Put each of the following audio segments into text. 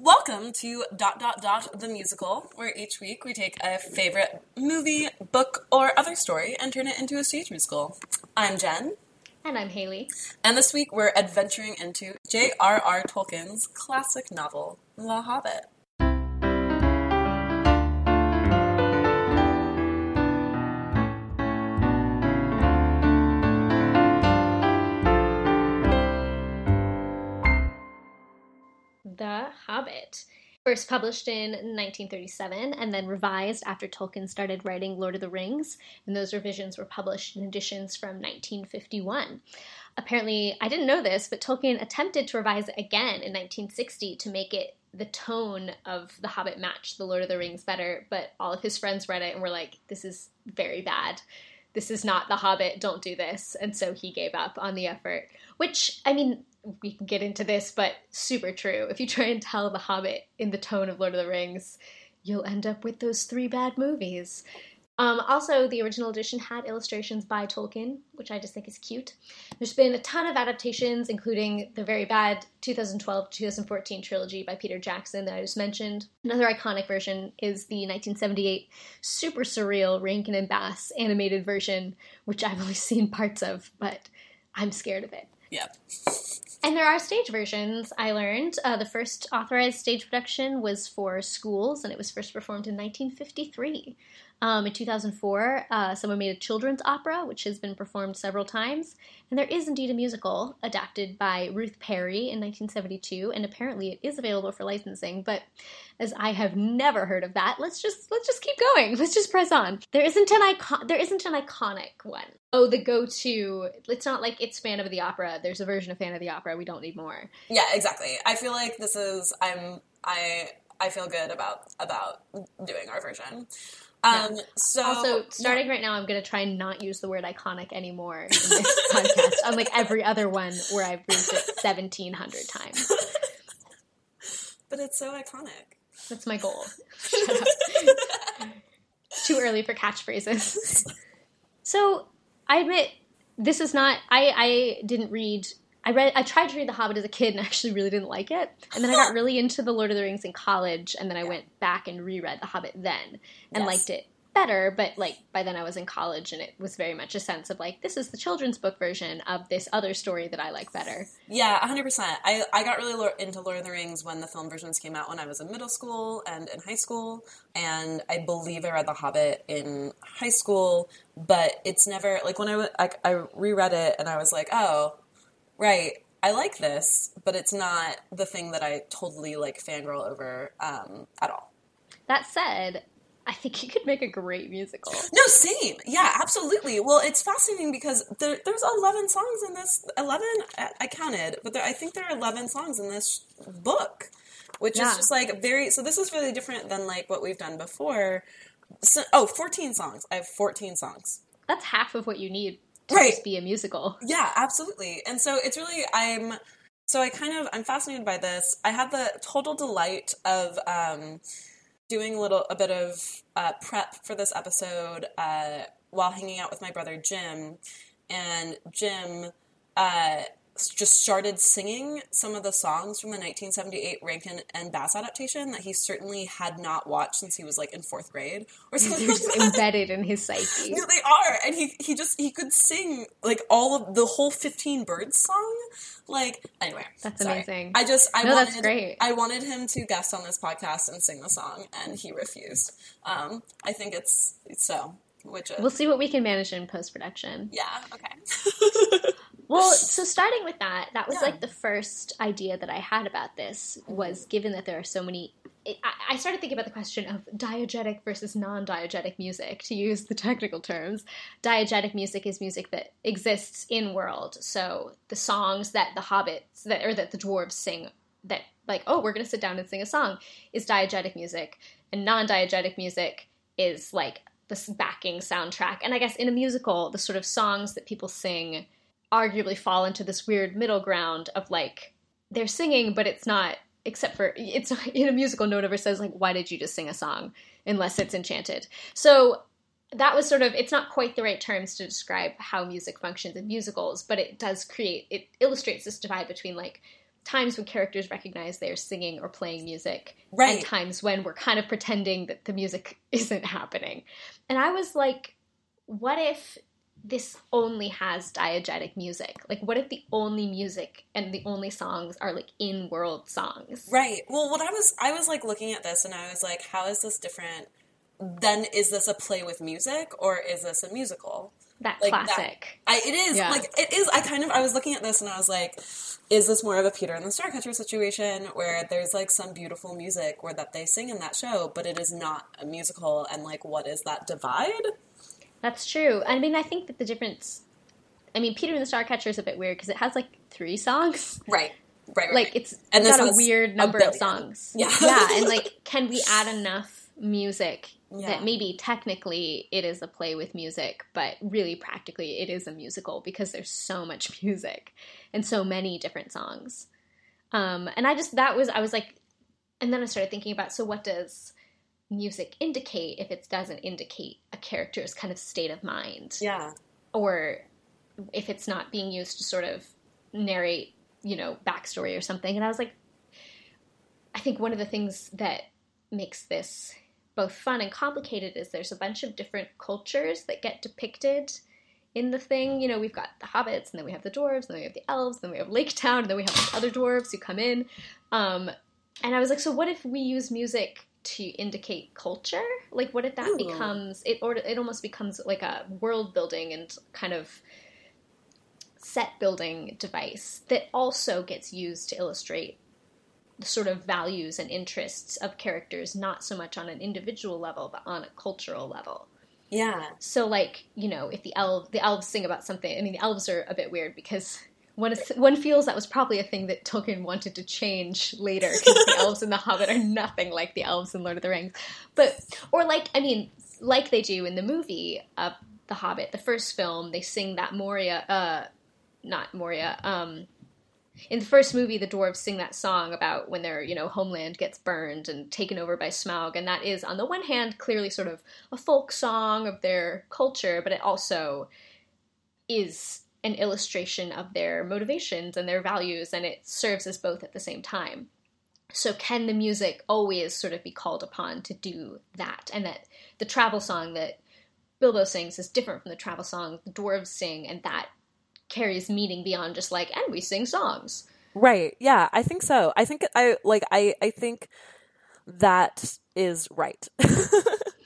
Welcome to Dot Dot Dot the Musical, where each week we take a favorite movie, book, or other story and turn it into a stage musical. I'm Jen, And I'm Haley. and this week we're adventuring into J.R.R. Tolkien's classic novel, The Hobbit. The Hobbit. First published in 1937 and then revised after Tolkien started writing Lord of the Rings, and those revisions were published in editions from 1951. Apparently, I didn't know this, but Tolkien attempted to revise it again in 1960 to make it the tone of The Hobbit match The Lord of the Rings better, but all of his friends read it and were like, this is very bad. This is not The Hobbit, don't do this. And so he gave up on the effort, which, I mean, we can get into this, but super true. If you try and tell The Hobbit in the tone of Lord of the Rings, you'll end up with those three bad movies. Um, also, the original edition had illustrations by Tolkien, which I just think is cute. There's been a ton of adaptations, including the very bad 2012 2014 trilogy by Peter Jackson that I just mentioned. Another iconic version is the 1978 super surreal Rankin and Bass animated version, which I've only seen parts of, but I'm scared of it. Yep. And there are stage versions, I learned. Uh, the first authorized stage production was for schools, and it was first performed in 1953. Um, in 2004, uh, someone made a children's opera, which has been performed several times. And there is indeed a musical adapted by Ruth Perry in 1972, and apparently it is available for licensing. But as I have never heard of that, let's just let's just keep going. Let's just press on. There isn't an icon. There isn't an iconic one. Oh, the go-to. It's not like it's Phantom of the Opera. There's a version of Phantom of the Opera. We don't need more. Yeah, exactly. I feel like this is I'm I I feel good about about doing our version. Um so Also, starting right now, I'm going to try and not use the word iconic anymore in this podcast, unlike every other one where I've used it 1,700 times. but it's so iconic. That's my goal. Too early for catchphrases. so, I admit, this is not. I, I didn't read. I read. I tried to read The Hobbit as a kid and actually really didn't like it. And then I got really into The Lord of the Rings in college, and then I went back and reread The Hobbit then and Yes. liked it better. But like by then I was in college, and it was very much a sense of like this is the children's book version of this other story that I like better. Yeah, 100%. I, I got really into Lord of the Rings when the film versions came out when I was in middle school and in high school. And I believe I read The Hobbit in high school, but it's never, like, when I like I reread it and I was like, oh, right, I like this, but it's not the thing that I totally, like, fangirl over um, at all. That said, I think you could make a great musical. No, same. Yeah, absolutely. Well, it's fascinating because there, there's 11 songs in this. 11, I I counted, but there, I think there are 11 songs in this book, which Yeah. is just like very. So this is really different than like what we've done before. So, oh, 14 songs. I have 14 songs. That's half of what you need to Right. just be a musical. Yeah, absolutely. And so it's really I'm so I kind of I'm fascinated by this. I had the total delight of um, doing a little a bit of uh, prep for this episode uh, while hanging out with my brother Jim, and Jim uh, just started singing some of the songs from the 1978 Rankin and Bass adaptation that he certainly had not watched since he was like in fourth grade or something. They're just embedded in his psyche. No, they are, and he he just he could sing like all of the whole Fifteen Birds song. Like anyway, That's sorry. amazing. I just I No, wanted that's great. I wanted him to guest on this podcast and sing the song, and he refused. Um, I think it's, it's so, which is We'll see what we can manage in post production. yeah okay. Well, so starting with that, that was Yeah. like the first idea that I had about this was given that there are so many. It, I I started thinking about the question of diegetic versus non-diegetic music, to use the technical terms. Diegetic music is music that exists in world, so the songs that the hobbits that or that the dwarves sing that like oh we're gonna sit down and sing a song is diegetic music, and non-diegetic music is like this backing soundtrack. And I guess in a musical, the sort of songs that people sing arguably fall into this weird middle ground of like they're singing, but it's not. Except for it's not, in a musical, no one ever says like, "Why did you just sing a song?" Unless it's enchanted. So that was sort of it's not quite the right terms to describe how music functions in musicals, but it does create it illustrates this divide between like times when characters recognize they're singing or playing music, Right. and times when we're kind of pretending that the music isn't happening. And I was like, what if this only has diegetic music? Like, what if the only music and the only songs are like in world songs? Right. Well, what I was I was like looking at this and I was like, how is this different? Then is this a play with music or is this a musical? That Like that- classic. I, it is Yeah. like it is. I kind of I was looking at this and I was like, is this more of a Peter and the Starcatcher situation where there's like some beautiful music where that they sing in that show, but it is not a musical? And like, what is that divide? That's true. I mean, I think that the difference. I mean, Peter and the Starcatcher is a bit weird because it has like three songs. Right. Right. right Like it's And got a weird a number of songs. Yeah. yeah, and like, can we add enough music Yeah. that maybe technically it is a play with music, but really practically it is a musical because there's so much music and so many different songs. Um, and I just that was I was like, and then I started thinking about so what does music indicate if it doesn't indicate a character's kind of state of mind? yeah. or if it's not being used to sort of narrate, you know, backstory or something. And I was like, I think one of the things that makes this both fun and complicated is there's a bunch of different cultures that get depicted in the thing. You know, we've got the hobbits, and then we have the dwarves, and then we have the elves, then we have Lake Town, and then we have the other dwarves who come in. Um, and I was like, so what if we use music to indicate culture? Like, what if that Ooh. becomes it? Or it almost becomes like a world building and kind of set building device that also gets used to illustrate the sort of values and interests of characters, not so much on an individual level, but on a cultural level. Yeah. So, like, you know, if the elves the elves sing about something, I mean, the elves are a bit weird because one is, one feels that was probably a thing that Tolkien wanted to change later because the elves in The Hobbit are nothing like the elves in Lord of the Rings, but or like, I mean, like they do in the movie uh, The Hobbit, the first film, they sing that Moria, uh, not Moria, um. In the first movie, the dwarves sing that song about when their, you know, homeland gets burned and taken over by Smaug, and that is, on the one hand, clearly sort of a folk song of their culture, but it also is an illustration of their motivations and their values, and it serves as both at the same time. So, can the music always sort of be called upon to do that? And that the travel song that Bilbo sings is different from the travel song the dwarves sing, and that carries meaning beyond just like, and we sing songs. Right. Yeah, I think so. I think I like I I think that is right.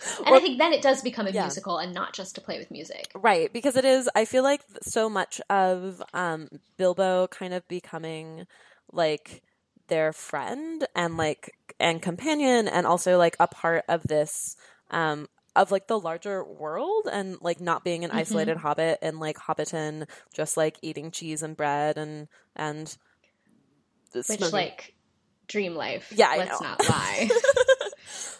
And I think then it does become a Yeah. musical and not just to play with music. Right, because it is. I feel like so much of um, Bilbo kind of becoming like their friend and like and companion, and also like a part of this um, of like the larger world, and like not being an Mm-hmm. isolated hobbit and like Hobbiton, just like eating cheese and bread and and Which, smoking- like, dream life. Yeah, I let's know. not lie.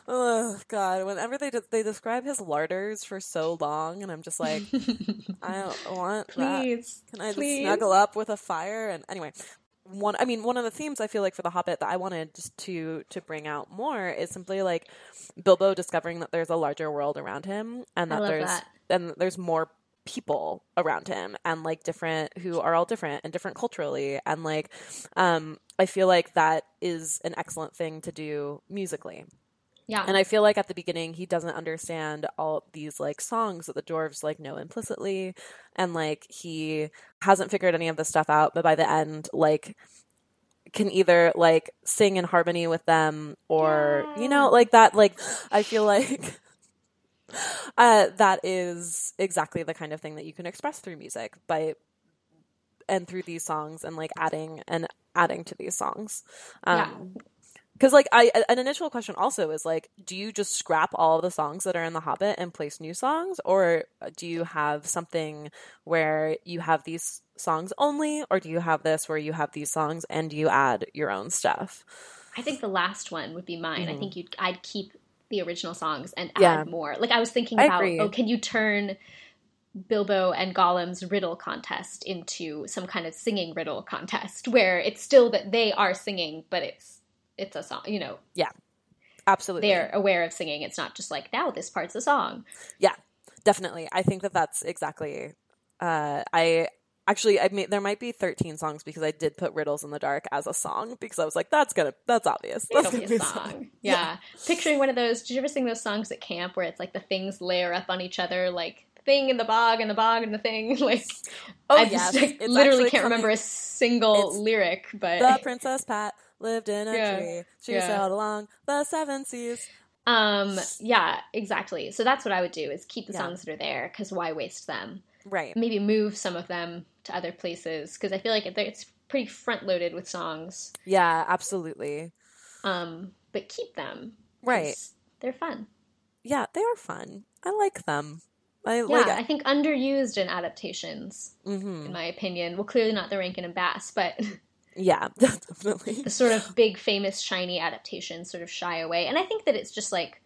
Oh God! Whenever they de- they describe his larders for so long, and I'm just like, I don't want that. Can I please. snuggle up with a fire? And anyway, one I mean, one of the themes I feel like for the Hobbit that I wanted to to bring out more is simply like Bilbo discovering that there's a larger world around him, and that there's that. and there's more people around him and like different who are all different and different culturally and like um I feel like that is an excellent thing to do musically. Yeah. And I feel like at the beginning he doesn't understand all these like songs that the dwarves like know implicitly and like he hasn't figured any of this stuff out, but by the end like can either like sing in harmony with them or you know like that like I feel like uh that is exactly the kind of thing that you can express through music by and through these songs and like adding and adding to these songs. Yeah. Because like I an initial question also is like, do you just scrap all of the songs that are in The Hobbit and place new songs, or do you have something where you have these songs only, or do you have this where you have these songs and you add your own stuff? I think the last one would be mine. I think you'd I'd keep the original songs and add Mm-hmm. Yeah. more. Like I was thinking about, oh, can you turn Bilbo and Gollum's riddle contest into some kind of singing riddle contest where it's still that they are singing, but it's it's a song. You know, Yeah. Absolutely, they're aware of singing. It's not just like now this part's a song. yeah, definitely. I think that that's exactly. Uh, I Actually, I mean, there might be 13 songs because I did put Riddles in the Dark as a song because I was like, that's gonna, that's obvious. That's It'll gonna be a be song. Yeah. Picturing one of those. Did you ever sing those songs at camp where it's like the things layer up on each other, like thing in the bog and the bog and the thing? Like, Oh, I yes. just like, literally can't remember a single lyric, but The Princess Pat lived in a Yeah, tree. She yeah. sailed along the seven seas. um, yeah, exactly. So that's what I would do: is keep the Yeah. songs that are there because why waste them? Right. Maybe move some of them to other places because I feel like it's pretty front loaded with songs. Yeah, absolutely. Um, but keep them. Right. They're fun. Yeah, they are fun. I like them. I Yeah, like I think underused in adaptations, hmm in my opinion. Well, clearly not the Rankin and Bass, but Yeah, definitely. the sort of big, famous, shiny adaptations sort of shy away. And I think that it's just like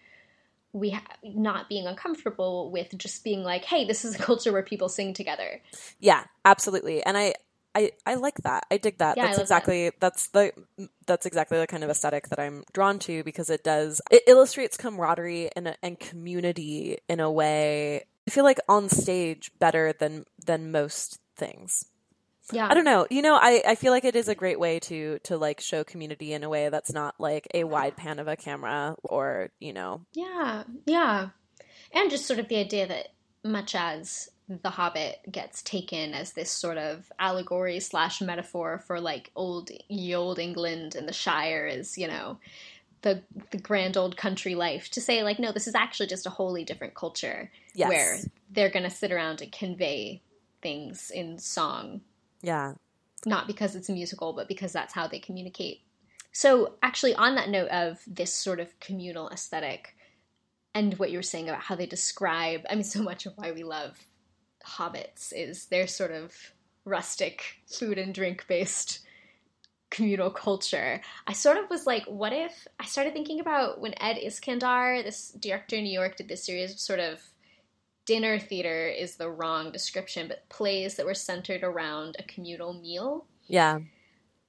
we ha- not being uncomfortable with just being like, hey, this is a culture where people sing together. Yeah, absolutely. And I I I like that. I dig that. Yeah, that's love that. exactly that's the that's exactly the kind of aesthetic that I'm drawn to because it does it illustrates camaraderie and and community in a way I feel like on stage better than than most things. Yeah. I don't know. You know, I, I feel like it is a great way to to like show community in a way that's not like a wide pan of a camera or, you know. Yeah, yeah. And just sort of the idea that much as The Hobbit gets taken as this sort of allegory slash metaphor for like old ye old England and the Shire is, you know, the the grand old country life, to say like, no, this is actually just a wholly different culture Yes. where they're gonna sit around and convey things in song Yeah. not because it's a musical, but because that's how they communicate. So, actually, on that note of this sort of communal aesthetic and what you were saying about how they describe, I mean, so much of why we love hobbits is their sort of rustic food and drink based communal culture. I sort of was like, what if I started thinking about when Ed Iskandar, this director in New York, did this series of sort of dinner theater is the wrong description, but plays that were centered around a communal meal. Yeah.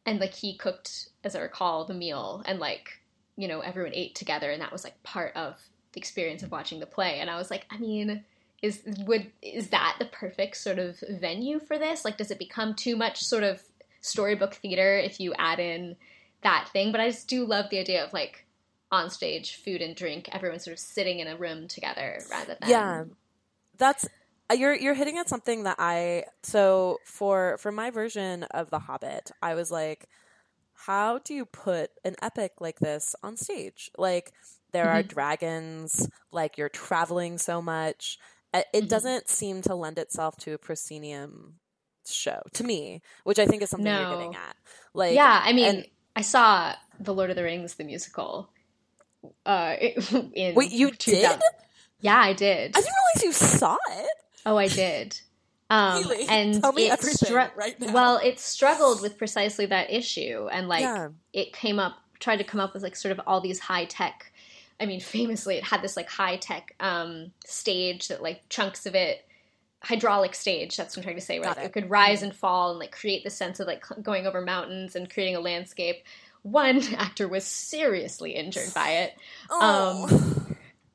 And like he cooked, as I recall, the meal and like, you know, everyone ate together and that was like part of the experience of watching the play. And I was like, I mean, is would is that the perfect sort of venue for this? Like does it become too much sort of storybook theater if you add in that thing? But I just do love the idea of like on stage food and drink, everyone sort of sitting in a room together rather than Yeah. That's uh, you're you're hitting at something that I so for for my version of The Hobbit, I was like how do you put an epic like this on stage? Like there are dragons, like you're traveling so much. Uh, It Mhm. doesn't seem to lend itself to a proscenium show to me, which I think is something No. you're getting at. Like yeah, I mean, and- I saw The Lord of the Rings the musical. Uh, in Wait, you 2000 did? Yeah, I did. I didn't realize you saw it. Oh, I did. Um, Really? and Tell me it everything right now. Well, it struggled with precisely that issue, and like Yeah. it came up, tried to come up with like sort of all these high tech. I mean, famously, it had this like high tech um, stage that like chunks of it hydraulic stage. That's what I'm trying to say. Where Got like, it. it. could rise and fall and like create the sense of like going over mountains and creating a landscape. One actor was seriously injured by it Oh.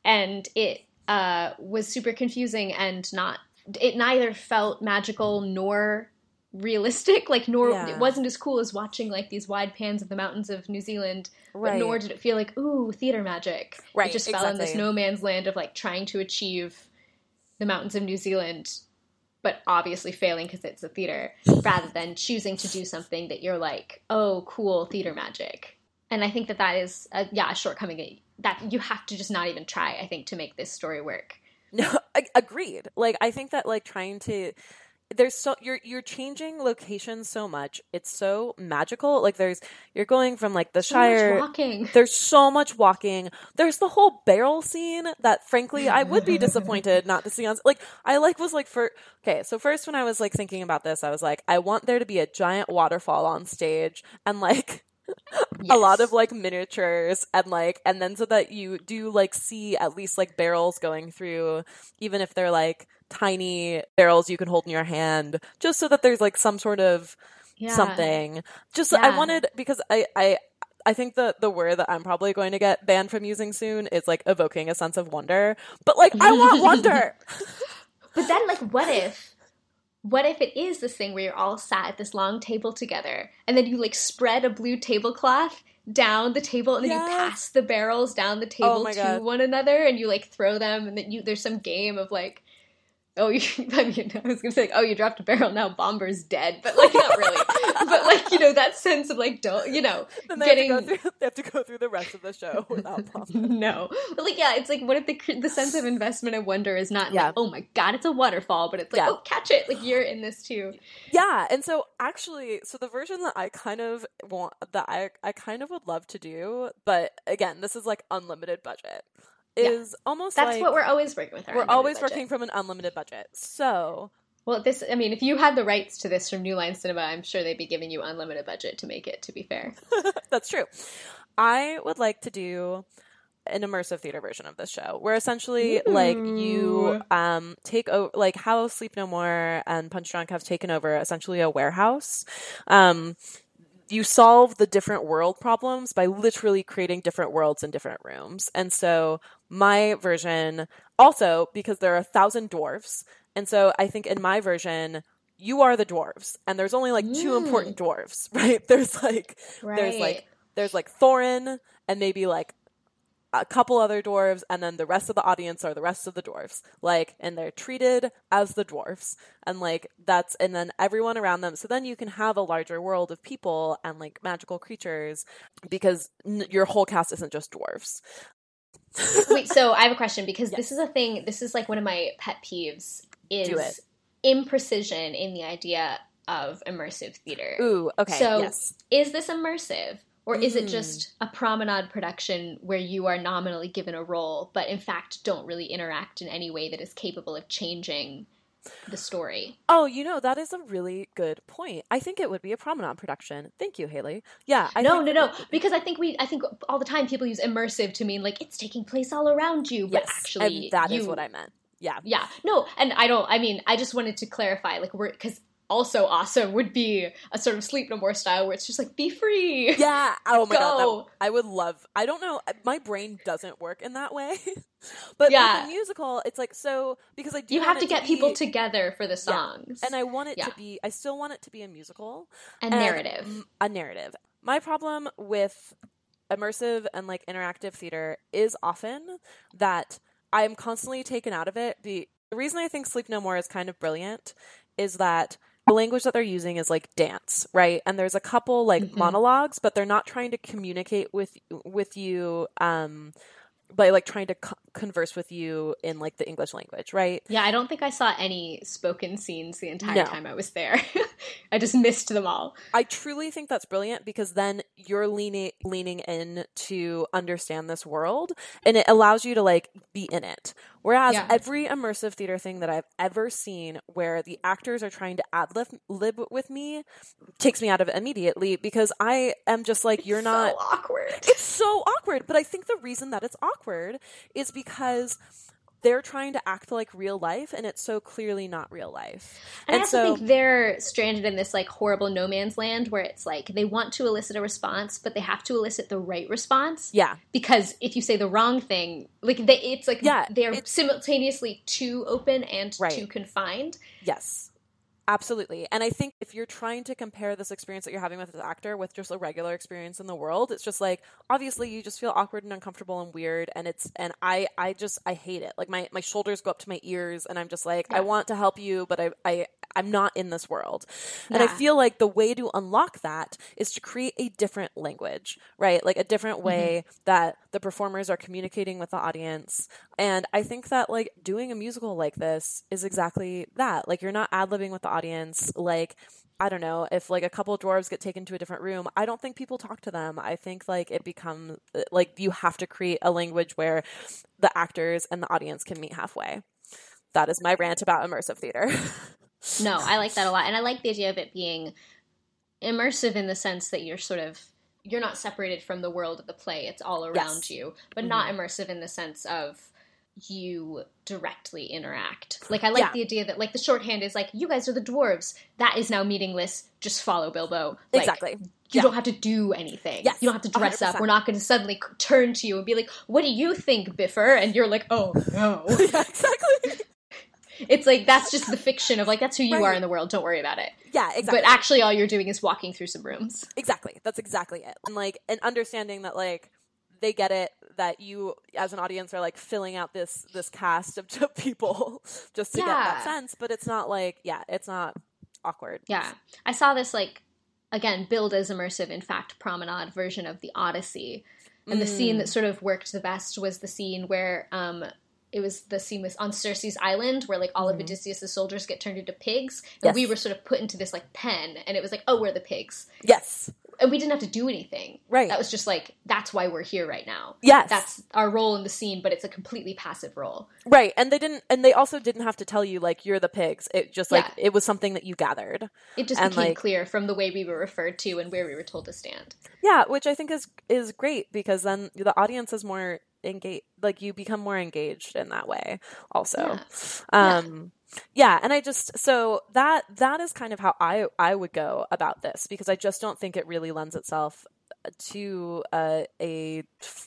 and it uh, was super confusing and not it neither felt magical nor realistic like nor Yeah. it wasn't as cool as watching like these wide pans of the mountains of new zealand but Right. nor did it feel like ooh theater magic Right, it just fell in this no man's land of like trying to achieve the mountains of new zealand but obviously failing because it's a theater rather than choosing to do something that you're like oh cool theater magic and i think that that is a, yeah a shortcoming that you have to just not even try i think to make this story work No, I, agreed. Like I think that like trying to there's so you're you're changing locations so much. It's so magical. Like there's you're going from like the so much Shire. walking There's so much walking. There's the whole barrel scene that frankly I would be disappointed not to see on like I like was like for okay, so first when I was like thinking about this, I was like I want there to be a giant waterfall on stage and like a lot of like miniatures and like and then so that you do like see at least like barrels going through even if they're like tiny barrels you can hold in your hand just so that there's like some sort of Yeah. something. Just I wanted because I I I think the the word that I'm probably going to get banned from using soon is like evoking a sense of wonder but like I want wonder! But then like what if what if it is this thing where you're all sat at this long table together and then you like spread a blue tablecloth down the table and then you pass the barrels down the oh table Oh to God. one another and you like throw them and then you there's some game of like oh you I mean I was gonna say like, oh you dropped a barrel now Bombur's dead but like not really but like you know that sense of like don't you know Then they getting have to go through. They have to go through the rest of the show without problem. no but like yeah it's like what if the the sense of investment and wonder is not Yeah. like oh my god it's a waterfall but it's like Yeah. oh catch it like you're in this too Yeah, and so actually, so the version that I kind of want that I I kind of would love to do, but again, this is like unlimited budget. Yeah. Is almost that's like what we're always working with we're always budget. working from an unlimited budget. So well this i mean if you had the rights to this from new line cinema i'm sure they'd be giving you unlimited budget to make it to be fair That's true. I would like to do an immersive theater version of this show where essentially like you um take over like how sleep no more and punch drunk have taken over essentially a warehouse um you solve the different world problems by literally creating different worlds in different rooms. And so my version also because there are a thousand dwarves and so i think in my version you are the dwarves and there's only like two Mm. important dwarves right? There's like there's like there's like Thorin and maybe like a couple other dwarves and then the rest of the audience are the rest of the dwarves like and they're treated as the dwarves and like that's and then everyone around them so then you can have a larger world of people and like magical creatures because n- your whole cast isn't just dwarves Wait, so I have a question because Yes. this is a thing. This is like one of my pet peeves is imprecision in the idea of immersive theater. ooh okay So- yes Is this immersive? Or is it Mm. just a promenade production where you are nominally given a role, but in fact don't really interact in any way that is capable of changing the story? oh you know that is a really good point i think it would be a promenade production thank you haley yeah I no, no, no. Because I think we, I think all the time people use immersive to mean like it's taking place all around you, but yes, actually and that is you, what i meant yeah Yeah, no, and I don't. I mean, I just wanted to clarify, like, we're because also awesome would be a sort of sleep no more style where it's just like be free. Yeah. Oh my god. That- I would love. I don't know. My brain doesn't work in that way. but Yeah. musical, it's like so because I do. You want have to get people be- together for the songs and I want it Yeah. to be. I still want it to be a musical a narrative. a narrative. My problem with immersive and like interactive theater is often that I am constantly taken out of it. The the reason I think Sleep No More is kind of brilliant is that the language that they're using is like dance, right? And there's a couple like Mhm. monologues, but they're not trying to communicate with with you um by like trying to co- converse with you in like the English language, right? Yeah, I don't think I saw any spoken scenes the entire No. time I was there. I just missed them all. I truly think that's brilliant because then you're leaning leaning in to understand this world and it allows you to like be in it. Whereas Yeah. every immersive theater thing that I've ever seen where the actors are trying to ad lib with me takes me out of it immediately because I am just like you're It's not so awkward. it's so awkward. But I think the reason that it's awkward is because they're trying to act like real life and it's so clearly not real life. And, I also so- think they're stranded in this like horrible no man's land where it's like they want to elicit a response, but they have to elicit the right response. Yeah. because if you say the wrong thing, like they, it's like Yeah, they're simultaneously too open and Right. too confined. Yes. Absolutely. And I think if you're trying to compare this experience that you're having with this actor with just a regular experience in the world, it's just like obviously you just feel awkward and uncomfortable and weird and it's and I I just I hate it. Like my my shoulders go up to my ears and I'm just like I want to help you but I I I'm not in this world. And I feel like the way to unlock that is to create a different language, right? Like a different Mm-hmm. way that the performers are communicating with the audience. And I think that like doing a musical like this is exactly that. Like you're not ad libbing with the audience. Like I don't know if like a couple dwarves get taken to a different room. I don't think people talk to them. I think like it becomes like you have to create a language where the actors and the audience can meet halfway. That is my rant about immersive theater. No, I like that a lot, and I like the idea of it being immersive in the sense that you're sort of you're not separated from the world of the play; it's all around Yes. Mm-hmm. you, but not immersive in the sense of you directly interact. Like I like Yeah. the idea that like the shorthand is like you guys are the dwarves. That is now meaningless. Just follow Bilbo. Like, exactly. You Yeah. don't have to do anything. Yes, You don't have to dress up. 100%. We're not going to suddenly turn to you and be like, "What do you think, Bifur?" And you're like, "Oh no." yeah, exactly. It's like that's just the fiction of like that's who you Right. are in the world. Don't worry about it. Yeah, exactly. But actually, all you're doing is walking through some rooms. Exactly. That's exactly it. And like and understanding that like they get it that you as an audience are like filling out this this cast of people just to get that sense, but it's not like yeah, it's not awkward. Yeah, I saw this like again build as immersive. In fact, promenade version of the Odyssey, and the scene Mm. that sort of worked the best was the scene where um. It was the scene with on Circe's island where like all of Mhm. Odysseus' soldiers get turned into pigs, and Yes. we were sort of put into this like pen, and it was like, oh, we're the pigs, Yes. and we didn't have to do anything. Right. That was just like that's why we're here right now. yes. That's our role in the scene, but it's a completely passive role. right. And they didn't and they also didn't have to tell you like you're the pigs. It just like Yeah. it was something that you gathered. It just And, became like- clear from the way we were referred to and where we were told to stand. Yeah, which I think is is great because then the audience is more engaged like you become more engaged in that way also. Yeah. Um yeah, and I just so that that is kind of how I I would go about this because I just don't think it really lends itself to uh, a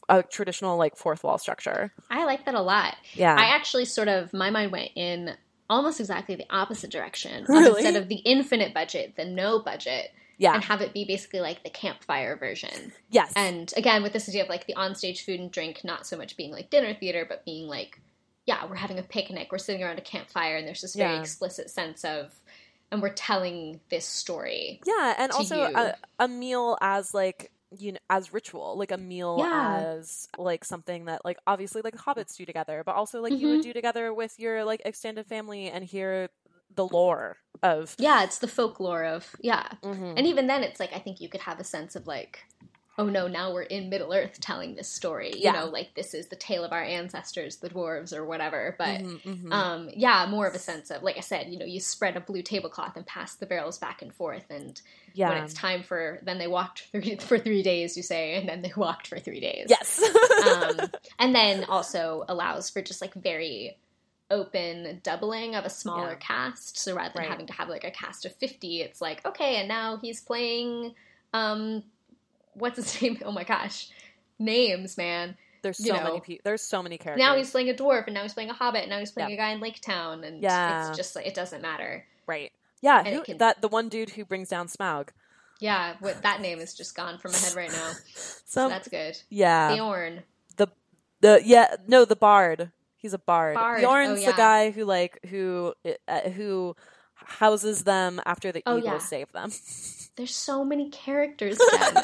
a traditional like fourth wall structure. I like that a lot. Yeah. I actually sort of my mind went in almost exactly the opposite direction. Really? Instead of the infinite budget, the no budget, yeah. and have it be basically like the campfire version. yes. And again, with this idea of like the onstage food and drink, not so much being like dinner theater, but being like, yeah, we're having a picnic, we're sitting around a campfire, and there's this very Yeah. explicit sense of, and we're telling this story. yeah, and also you. a, a meal as like you know as ritual like a meal Yeah. as like something that like obviously like hobbits do together but also like you Mhm. would do together with your like extended family and hear the lore of Yeah, it's the folklore of yeah. Mhm. And even then, it's like I think you could have a sense of like, oh no, now we're in Middle Earth telling this story. You Yeah. know, like this is the tale of our ancestors, the dwarves, or whatever. But Mhm, mhm. um, yeah, more of a sense of like I said, you know, you spread a blue tablecloth and pass the barrels back and forth, and yeah when it's time for then they walked three, for three days, you say, and then they walked for three days. yes um, and then also allows for just like very open doubling of a smaller Yeah. cast. So rather than Right. having to have like a cast of 50, it's like, okay, and now he's playing, um, what's his name? Oh my gosh. Names, man. there's you so know. many people there's so many characters Now he's playing a dwarf, and now he's playing a hobbit, and now he's playing a guy in Lake Town, and Yeah. it's just like, it doesn't matter. right yeah who, can- that the one dude who brings down smaug Yeah, what, that name is just gone from my head right now. So so that's good. yeah Beorn. the yeah no the bard he's a bard, Bard, Beorn's oh, the guy who like who uh, who houses them after the Oh, eagles yeah. save them There's so many characters, Jen.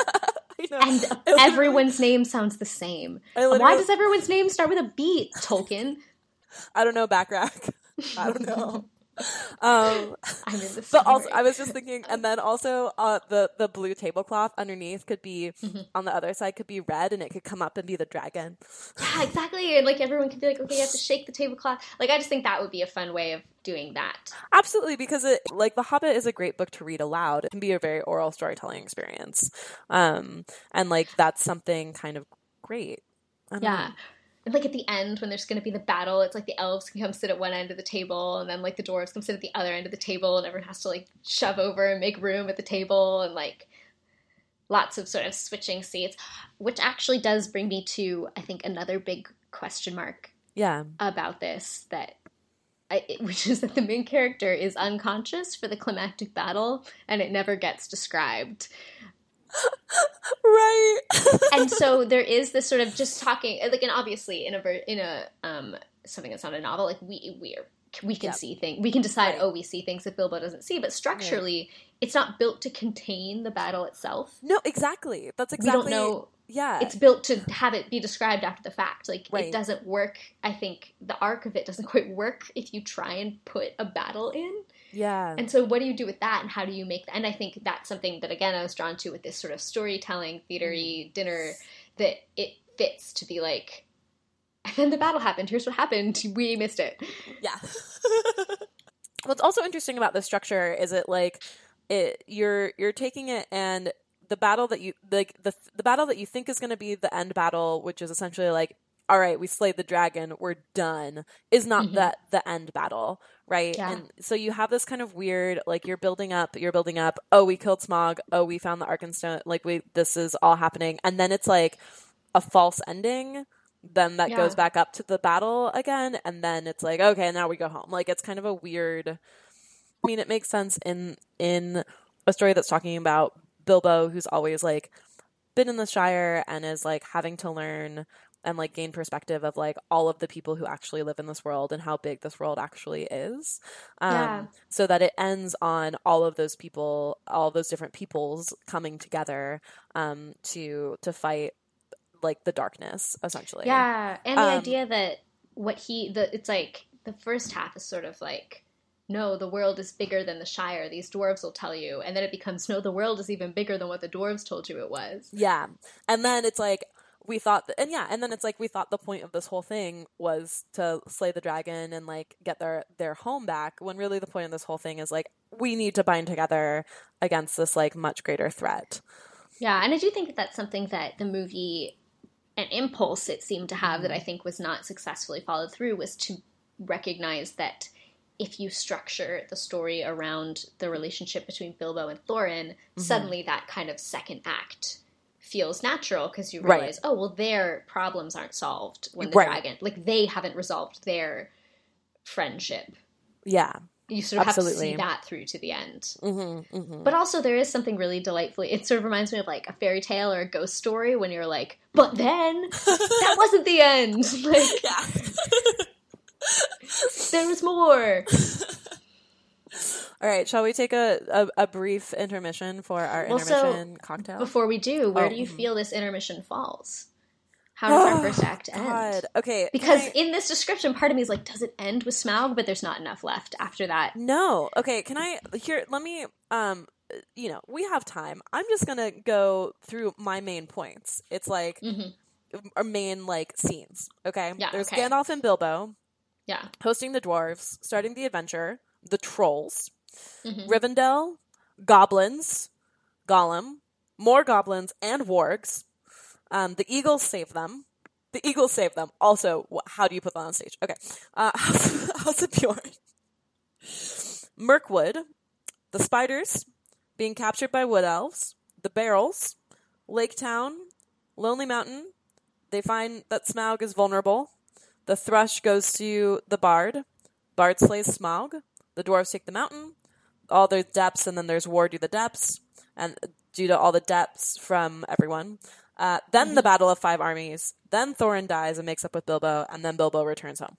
I know. and everyone's name sounds the same. Why does everyone's name start with a B, Tolkien? I don't know backrack. I don't know. um, I'm in the but also, I was just thinking, and then also uh, the the blue tablecloth underneath could be Mhm. on the other side could be red, and it could come up and be the dragon. Yeah, exactly. And like everyone could be like, okay, you have to shake the tablecloth. Like I just think that would be a fun way of doing that. Absolutely, because it like The Hobbit is a great book to read aloud. It can be a very oral storytelling experience, um, and like that's something kind of great. I don't Yeah. know. And like at the end when there's gonna be the battle, it's like the elves can come sit at one end of the table and then like the dwarves come sit at the other end of the table and everyone has to like shove over and make room at the table and like lots of sort of switching seats. Which actually does bring me to I think another big question mark yeah, about this that I, which is that the main character is unconscious for the climactic battle and it never gets described right. and so there is this sort of just talking like and obviously in a in a um something that's not a novel like we we're we can Yep. see things we can decide Right. oh we see things that bilbo doesn't see but structurally it's not built to contain the battle itself no, exactly. That's exactly. we don't know Yeah, it's built to have it be described after the fact like Right. it doesn't work i think the arc of it doesn't quite work if you try and put a battle in yeah, and so what do you do with that and how do you make that? and i think that's something that again i was drawn to with this sort of storytelling theatery Mm-hmm. dinner that it fits to be like and then the battle happened here's what happened we missed it yeah. What's also interesting about this structure is it like it you're you're taking it and the battle that you like the the battle that you think is going to be the end battle, which is essentially like all right, we slayed the dragon, we're done, is not Mhm. that the end battle, right? Yeah. And so you have this kind of weird, like you're building up, you're building up. Oh, we killed Smaug. Oh, we found the Arkenstone. Like we, this is all happening, and then it's like a false ending then that Yeah. goes back up to the battle again and then it's like okay now we go home like it's kind of a weird i mean it makes sense in in a story that's talking about bilbo who's always like been in the shire and is like having to learn and like gain perspective of like all of the people who actually live in this world and how big this world actually is um Yeah. so that it ends on all of those people all those different peoples coming together um to to fight like the darkness essentially Yeah, and the Um, idea that what he the it's like the first half is sort of like no, the world is bigger than the Shire. These dwarves will tell you, and then it becomes no, the world is even bigger than what the dwarves told you it was. Yeah. And then it's like we thought th- and yeah, and then it's like we thought the point of this whole thing was to slay the dragon and like get their their home back when really the point of this whole thing is like we need to bind together against this like much greater threat. Yeah, and I do think that that's something that the movie, an impulse it seemed to have that I think was not successfully followed through was to recognize that if you structure the story around the relationship between Bilbo and Thorin, Mm-hmm. suddenly that kind of second act feels natural because you Right. realize, oh, well, their problems aren't solved when the Right. dragon, like they haven't resolved their friendship. Yeah. You sort of have to see that through to the end. Mm-hmm, mm-hmm. But also, there is something really delightfully. It sort of reminds me of like a fairy tale or a ghost story when you're like, but then that wasn't the end. Like yeah. there was more. All right, shall we take a, a, a brief intermission for our Well, so, intermission cocktail? Before we do, where Oh, do you mhm. feel this intermission falls? How does our Oh, first act end? God. Okay. Because I- in this description, part of me is like, does it end with Smaug? But there's not enough left after that. No. Okay, can I here let me um you know, we have time. I'm just going to go through my main points. It's like Mhm. our main like scenes, okay? Yeah, There's okay. Gandalf and Bilbo Yeah. hosting the dwarves, starting the adventure, the trolls, Mhm. Rivendell, goblins, Gollum, more goblins and wargs. Um, the eagles save them. The eagles save them. Also, wh- how do you put that on stage? Okay. Uh, House of Beorn. Mirkwood, the spiders being captured by wood elves, the barrels, Lake Town, Lonely Mountain. They find that Smaug is vulnerable. The thrush goes to the bard. Bard slays Smaug. The dwarves take the mountain. All the depths, and then there's war due to the depths, and due to all the depths from everyone. Uh, then the battle of five armies. Then Thorin dies and makes up with Bilbo, and then Bilbo returns home.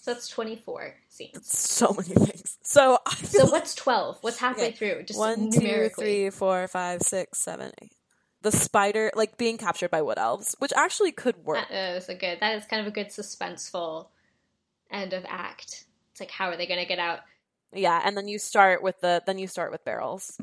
So that's 24 scenes. So many things. So So like what's 12? What's halfway Okay. through? Just one, two, three, four, five, six, seven, eight. The spider, like being captured by wood elves, which actually could work. That is a good. That is kind of a good suspenseful end of act. It's like, how are they going to get out? Yeah, and then you start with the then you start with barrels.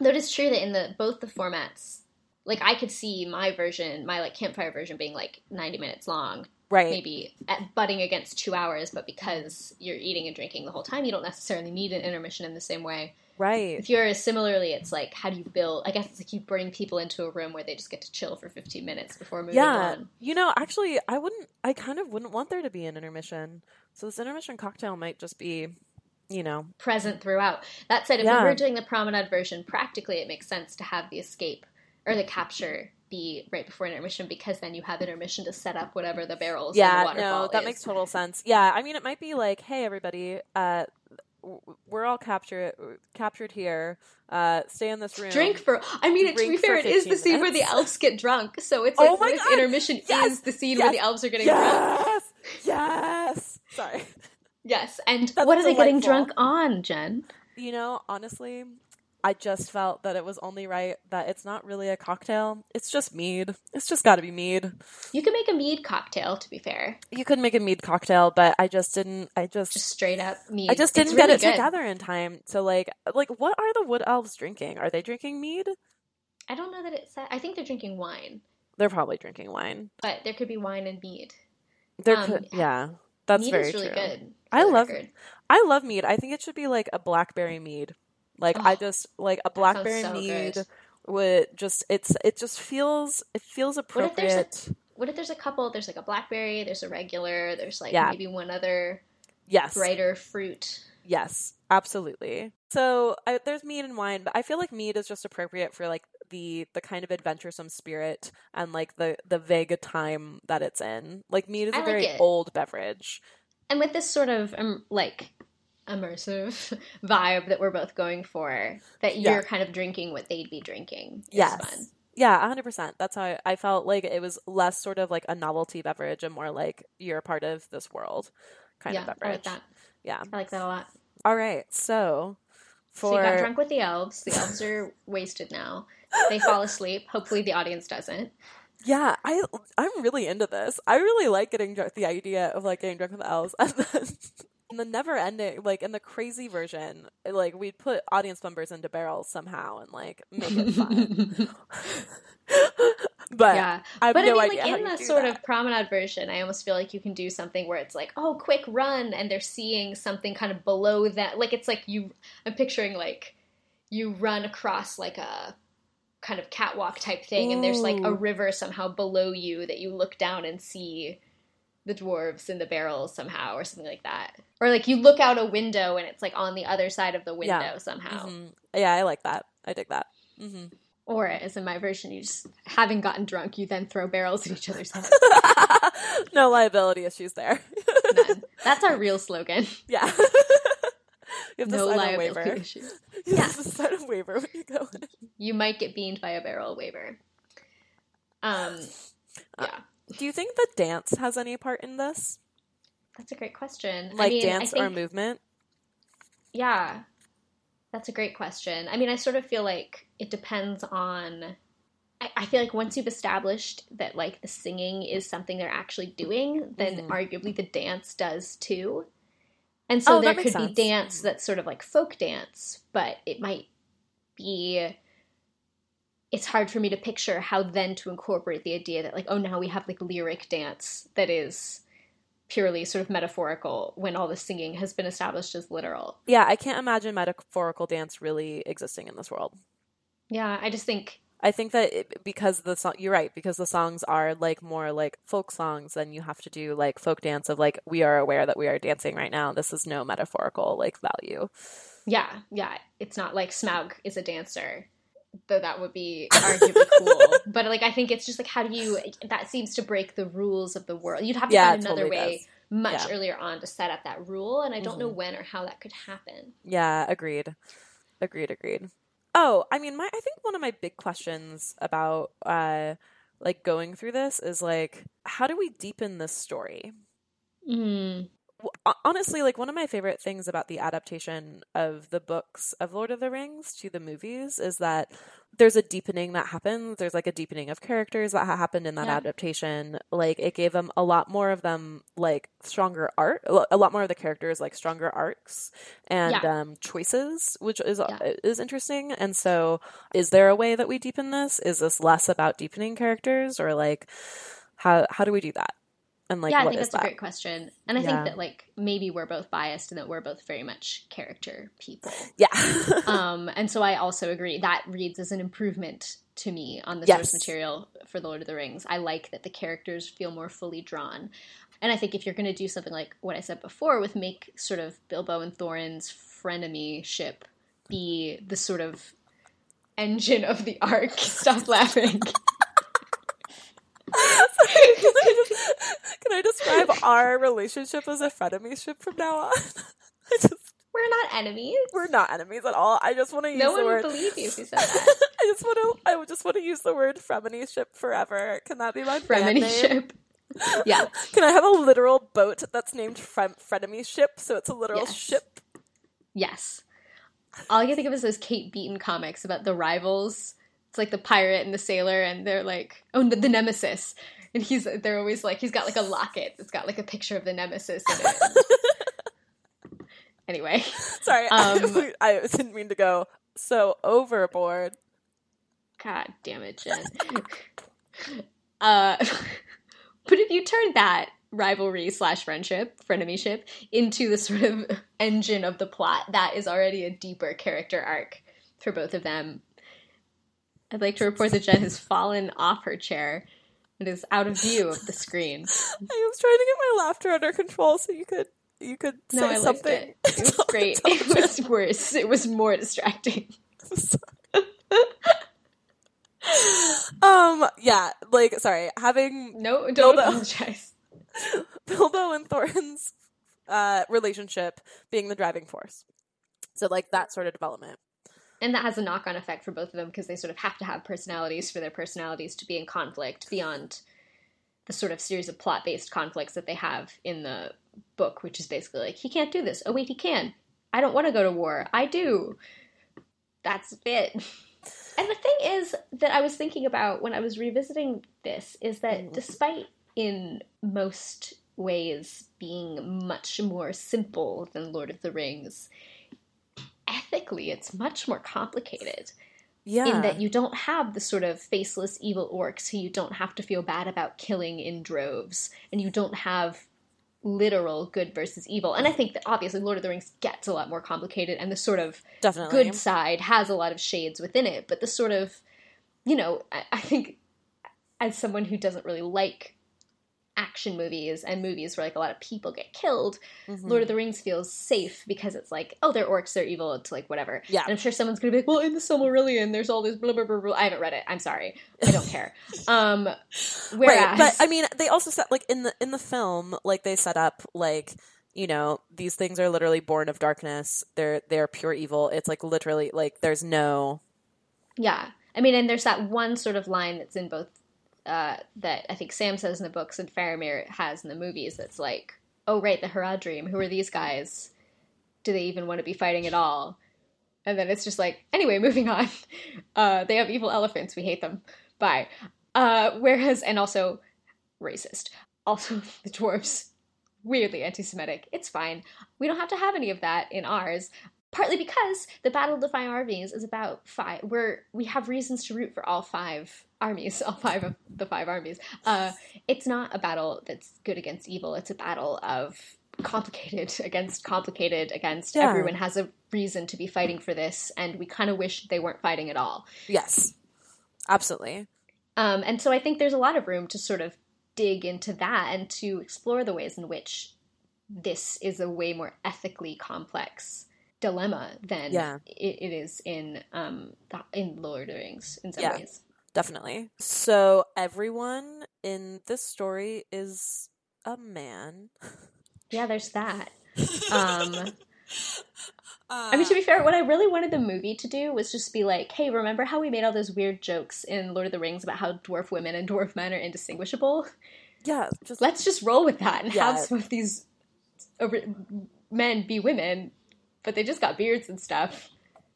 Though it is true that in the both the formats, like I could see my version, my like campfire version, being like ninety minutes long, Right. maybe at butting against two hours. But because you're eating and drinking the whole time, you don't necessarily need an intermission in the same way. Right. If you're similarly, it's like how do you build? I guess it's like you bring people into a room where they just get to chill for fifteen minutes before moving Yeah. on. You know, actually I wouldn't I kind of wouldn't want there to be an intermission. So this intermission cocktail might just be, you know, present throughout. That said, if Yeah. we were doing the promenade version, practically it makes sense to have the escape or the capture be right before intermission because then you have intermission to set up whatever the barrels. and the yeah, waterfall no, that is. makes total sense. Yeah, I mean, it might be like, hey, everybody, uh, we're all captured captured here. Uh, stay in this room. Drink for. I mean, to be fair, it is the 15 scene where the elves get drunk. So it's Oh like my what if God! intermission Yes! is the scene where the elves are getting drunk. Yes, yes. Sorry. Yes, and That's what are they getting drunk on, Jen? You know, honestly, I just felt that it was only right that it's not really a cocktail. It's just mead. It's just got to be mead. You can make a mead cocktail. To be fair, You could make a mead cocktail, but I just didn't. I just. just straight up mead. I just didn't get really it good. together in time to like like what are the wood elves drinking? Are they drinking mead? I don't know that it's. I think they're drinking wine, They're probably drinking wine. but there could be wine and mead. There Um, could, yeah, that's mead very is really true. good. I love- record. I love mead. I think it should be like a blackberry mead. Like I Oh, just like a blackberry so mead good. would just it's it just feels it feels if there's a- appropriate. What if there's a couple? There's like a blackberry. There's a regular. There's like Yeah. maybe one other yes, brighter fruit. yes, absolutely. So I, there's mead and wine, but I feel like mead is just appropriate for like the the kind of adventuresome spirit and like the the vague time that it's in. Like mead is I a like very it. old beverage. And with this sort of um, like immersive vibe that we're both going for, that you're kind of drinking what they'd be drinking. Yes. fun. Yeah, 100%. That's how I, I felt like it was less sort of like a novelty beverage and more like you're a part of this world kind yeah, of I beverage. like that. Yeah. I like that a lot. All right. So So you got drunk with the elves. The elves are wasted now. They fall asleep. Hopefully the audience doesn't. Yeah, I I'm really into this. I really like getting drunk. The idea of like getting drunk with elves, and then in the never ending, like in the crazy version, like we'd put audience members into barrels somehow and like make it fun. but yeah. I but no I mean, like in the sort that. of promenade version, I almost feel like you can do something where it's like, oh, quick run, and they're seeing something kind of below that. Like it's like you. I'm picturing like you run across like a kind of catwalk type thing, and there's like a river somehow below you that you look down and see the dwarves in the barrels somehow, or something like that. Or like you look out a window and it's like on the other side of the window Yeah. somehow. Mhm. Yeah, I like that. I dig that. hmm Or as in my version, you just having gotten drunk, you then throw barrels at each other's heads. no liability issues there. None. That's our real slogan. yeah. you have to No sign a waiver. issues. You have to sign a waiver when you go in. You might get beamed by a barrel waiver. Um, yeah, Do you think the dance has any part in this? that's a great question. Like I mean, dance I or movement? Yeah, that's a great question. I mean, I sort of feel like it depends on. I, feel like once you've established that like the singing is something they're actually doing, then Mhm. arguably the dance does too. And so Oh, there could makes be. Dance that's sort of like folk dance, but it might be. It's hard for me to picture how then to incorporate the idea that like oh now we have like lyric dance that is purely sort of metaphorical when all the singing has been established as literal. Yeah, I can't imagine metaphorical dance really existing in this world. Yeah, I just think I think that it, because the song, you're right, because the songs are like more like folk songs, then you have to do like folk dance of like we are aware that we are dancing right now. This is no metaphorical like value. Yeah, yeah. It's not like Smaug is a dancer, though that would be arguably cool. But like, I think it's just like, how do you? That seems to break the rules of the world. You'd have to Yeah, find another totally way does. much Yeah. earlier on to set up that rule, and I don't know Mhm. when or how that could happen. Yeah, agreed. Agreed, agreed. Oh, I mean, my I think one of my big questions about uh like going through this is like how do we deepen this story? Mm. Ho- honestly like one of my favorite things about the adaptation of the books of Lord of the Rings to the movies is that there's a deepening that happens there's like a deepening of characters that ha- happened in that Yeah. adaptation like it gave them a lot more of them like stronger art a a lot more of the characters like stronger arcs and Yeah. um choices which is Yeah. is interesting and so is there a way that we deepen this is this less about deepening characters or like how how do we do that and like yeah, I think that's a great question, and I Yeah. think that like maybe we're both biased and that we're both very much character people. yeah um, and so I also agree that reads as an improvement to me on the Yes. source material for The Lord of the Rings. I like that the characters feel more fully drawn. And I think if you're going to do something like what I said before, with make sort of Bilbo and Thorin's frenemy ship be the sort of engine of the arc, stop laughing. can, I just, can I describe our relationship as a frenemy ship from now on? I just, We're not enemies. we're not enemies at all. I just want to use No the one would word. believe you if you said that. I just want to. I would just want to use the word frenemy ship forever. Can that be my band Frenemy ship. Yeah. Can I have a literal boat that's named Fren- Frenemy ship? So it's a literal Yes. ship. Yes. All I can think of is those Kate Beaton comics about the rivals. It's like the pirate and the sailor, and they're like, oh, the, the nemesis. And he's, they're always like, he's got like a locket that's got like a picture of the nemesis in it. anyway, Sorry, Um, I didn't mean to go so overboard. god damn it, Jen. uh, but if you turn that rivalry slash friendship, frenemyship, into the sort of engine of the plot, that is already a deeper character arc for both of them. I'd like to report that Jen has fallen off her chair and is out of view of the screen. I was trying to get my laughter under control so you could you could say No, I liked something. it. It was great. It was worse. It was more distracting. um, yeah, like sorry, having No, don't Bilbo. apologize. Bilbo and Thorin's uh, relationship being the driving force. So like that sort of development. And that has a knock on effect for both of them because they sort of have to have personalities for their personalities to be in conflict beyond the sort of series of plot based conflicts that they have in the book, which is basically like, he can't do this. Oh, wait, he can. I don't want to go to war. I do. That's it. And the thing is that I was thinking about when I was revisiting this is that mm-hmm. despite in most ways being much more simple than Lord of the Rings, ethically it's much more complicated Yeah. in that you don't have the sort of faceless evil orcs who you don't have to feel bad about killing in droves and you don't have literal good versus evil and i think that obviously lord of the rings gets a lot more complicated and the sort of Definitely. good side has a lot of shades within it but the sort of you know I, I think as someone who doesn't really like action movies and movies where like a lot of people get killed Mhm. lord of the rings feels safe because it's like oh they're orcs they're evil it's like whatever Yeah. and i'm sure someone's gonna be like well in the silmarillion there's all this blah blah blah, blah. i haven't read it i'm sorry i don't care um whereas Right, but I mean, they also set like in the in the film, like they set up like you know these things are literally born of darkness. They're they're pure evil. It's like literally like there's no Yeah. I mean, and there's that one sort of line that's in both uh, that I think Sam says in the books and Faramir has in the movies that's like, oh, right, the Haradrim, who are these guys? Do they even want to be fighting at all? And then it's just like, anyway, moving on. Uh, they have evil elephants. We hate them. Bye. Uh, whereas, and also racist. Also, the dwarves, weirdly anti Semitic. It's fine. We don't have to have any of that in ours partly because the battle of the five armies is about five where we have reasons to root for all five armies all five of the five armies uh, it's not a battle that's good against evil it's a battle of complicated against complicated against Yeah. everyone has a reason to be fighting for this and we kind of wish they weren't fighting at all yes, absolutely. um, and so I think there's a lot of room to sort of dig into that and to explore the ways in which this is a way more ethically complex dilemma than Yeah. it, it is in um, the, in Lord of the Rings in some Yeah. ways. Definitely. So everyone in this story is a man. Yeah, there's that. Um, Uh, I mean, to be fair, what I really wanted the movie to do was just be like, hey, remember how we made all those weird jokes in Lord of the Rings about how dwarf women and dwarf men are indistinguishable? yeah, just let's just roll with that and have some of these over- men be women, but they just got beards and stuff.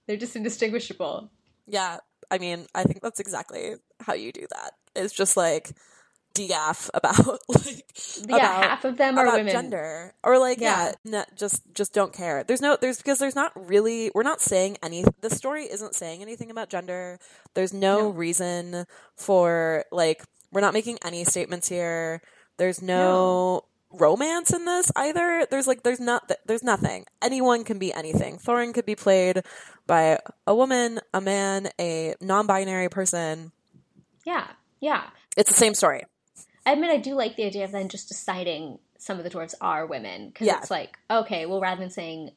They're just indistinguishable. yeah. I mean, I think that's exactly how you do that. It's just like deaf about like yeah, about- half of them are about women. gender or like yeah, Yeah. no, just just don't care there's no there's because there's not really we're not saying any the story isn't saying anything about gender there's no, No. reason for like we're not making any statements here there's no, romance in this either there's like there's not there's nothing anyone can be anything thorin could be played by a woman a man a non-binary person Yeah, yeah. it's the same story I admit I do like the idea of then just deciding some of the dwarves are women because Yeah. it's like okay, well, rather than saying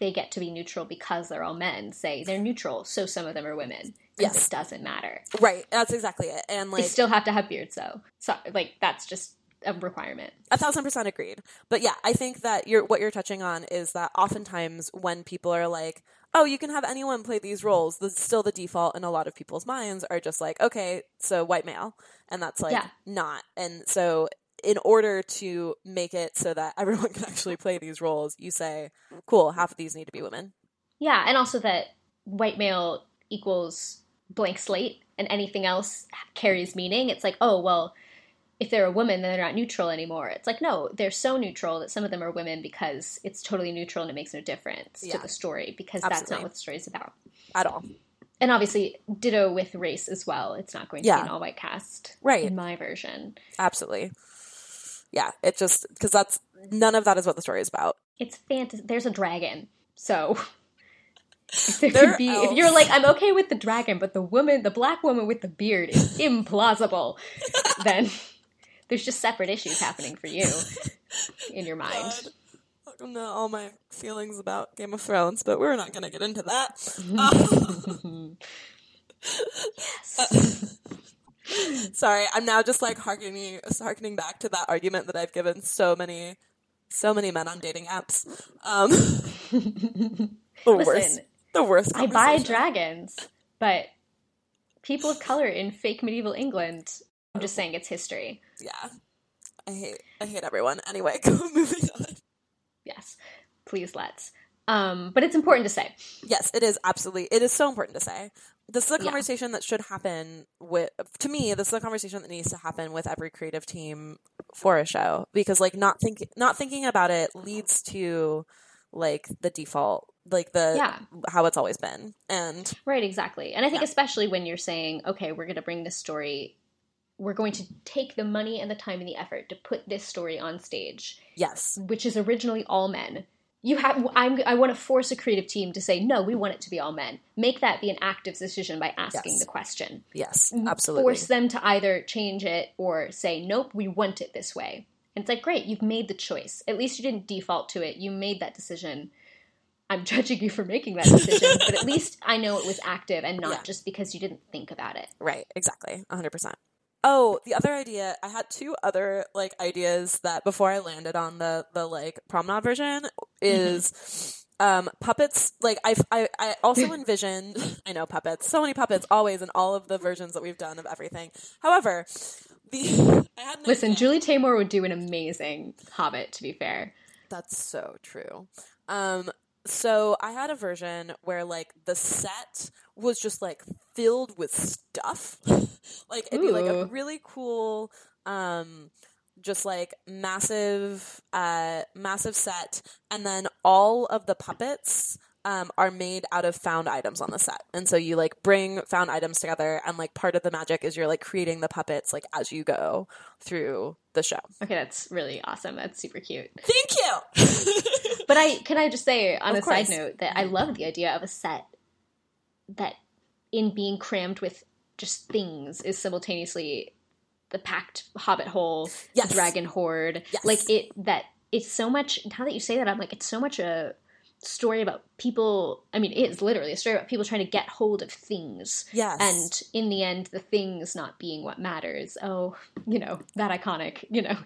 they get to be neutral because they're all men, say they're neutral, so some of them are women. Yes. it doesn't matter. right that's exactly it and like they still have to have beards, though. So, like, that's just a requirement. A thousand percent agreed. But yeah, I think that you're what you're touching on is that oftentimes when people are like, "Oh, you can have anyone play these roles," the still the default in a lot of people's minds are just like, "Okay, so white male," and that's like Yeah. not. And so, in order to make it so that everyone can actually play these roles, you say, "Cool, half of these need to be women." Yeah, and also that white male equals blank slate and anything else carries meaning. It's like, oh, well, if they're a woman, then they're not neutral anymore. It's like, no, they're so neutral that some of them are women because it's totally neutral and it makes no difference Yeah. to the story because that's not what the story's about. At all, And obviously, ditto with race as well. It's not going to Yeah. be an all white cast Right. in my version. absolutely. Yeah, it just because that's none of that is what the story is about. It's fantasy. There's a dragon, so if there They're could be, if you're like, I'm okay with the dragon, but the woman, the black woman with the beard, is implausible. then there's just separate issues happening for you in your mind. God. Don't all my feelings about Game of Thrones, but we're not going to get into that. Yes. Sorry, I'm now just like harkening harkening back to that argument that I've given so many so many men on dating apps. Um the worst. The worst. I buy dragons, but people of color in fake medieval England. I'm just saying it's history. Yeah. I hate I hate everyone. Anyway, go moving on. Yes, please let's. Um, but it's important to say. Yes, it is absolutely. It is so important to say. This is a Yeah. conversation that should happen with. To me, this is a conversation that needs to happen with every creative team for a show because, like, not think not thinking about it leads to like the default, like the Yeah. how it's always been. And Right, exactly. And I think Yeah. especially when you're saying, okay, we're going to bring this story, we're going to take the money and the time and the effort to put this story on stage, yes, which is originally all men. You have I'm I want to force a creative team to say, "No, we want it to be all men." Make that be an active decision by asking Yes. the question. yes, absolutely. Force them to either change it or say, "Nope, we want it this way." And it's like, "Great, you've made the choice. At least you didn't default to it. You made that decision." I'm judging you for making that decision, but at least I know it was active and not Yeah. just because you didn't think about it. Right, exactly. 100%. Oh, the other idea, I had two other like ideas that before I landed on the the like promenade version is um puppets like I I I also envisioned I know puppets, so many puppets always in all of the versions that we've done of everything. However, the I had Listen, idea- Julie Taymor would do an amazing Hobbit, to be fair. That's so true. Um, so I had a version where like the set was just like filled with stuff. like it'd be like a really cool um just like massive uh massive set and then all of the puppets um, are made out of found items on the set and so you like bring found items together and like part of the magic is you're like creating the puppets like as you go through the show Okay, that's really awesome. That's super cute. thank you But I can I just say on Of a side note that I love the idea of a set that in being crammed with just things is simultaneously the packed hobbit hole, Yes. dragon hoard. Yes. Like it that it's so much now that you say that I'm like it's so much a story about people I mean it is literally a story about people trying to get hold of things. Yes. And in the end the things not being what matters. Oh, you know, that iconic, you know.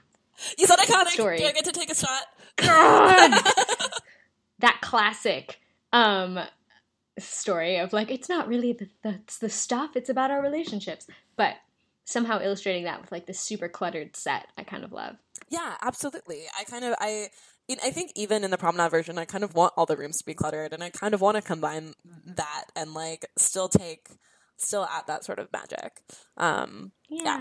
You said iconic. Story. Do I get to take a shot? That classic um story of like it's not really the, the the stuff it's about our relationships but somehow illustrating that with like this super cluttered set i kind of love Yeah, absolutely. I kind of I I think even in the promenade version, I kind of want all the rooms to be cluttered, and I kind of want to combine that and like still take still add that sort of magic. Um, yeah,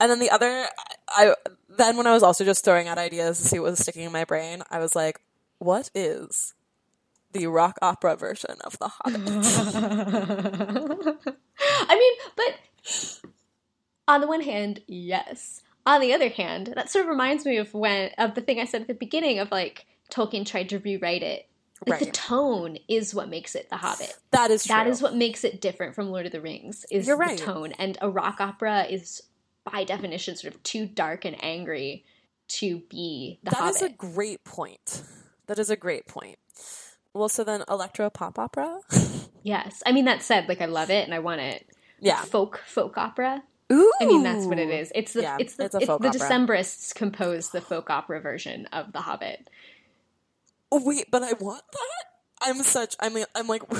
and then the other, I then when I was also just throwing out ideas to see what was sticking in my brain, I was like, what is the rock opera version of The Hobbit? i mean but on the one hand yes on the other hand that sort of reminds me of when of the thing i said at the beginning of like tolkien tried to rewrite it like the tone is what makes it the hobbit that is true. That is what makes it different from Lord of the Rings is You're the tone. And a rock opera is by definition sort of too dark and angry to be the That Hobbit. is a great point. That is a great point. Well, so then electro pop opera. yes. I mean that said, like I love it and I want it. yeah. Folk folk opera. Ooh. I mean that's what it is. It's the Yeah, it's the it's it's the opera. Decemberists composed the folk opera version of the Hobbit. Oh, wait, but I want that. I'm such. I mean, I'm like.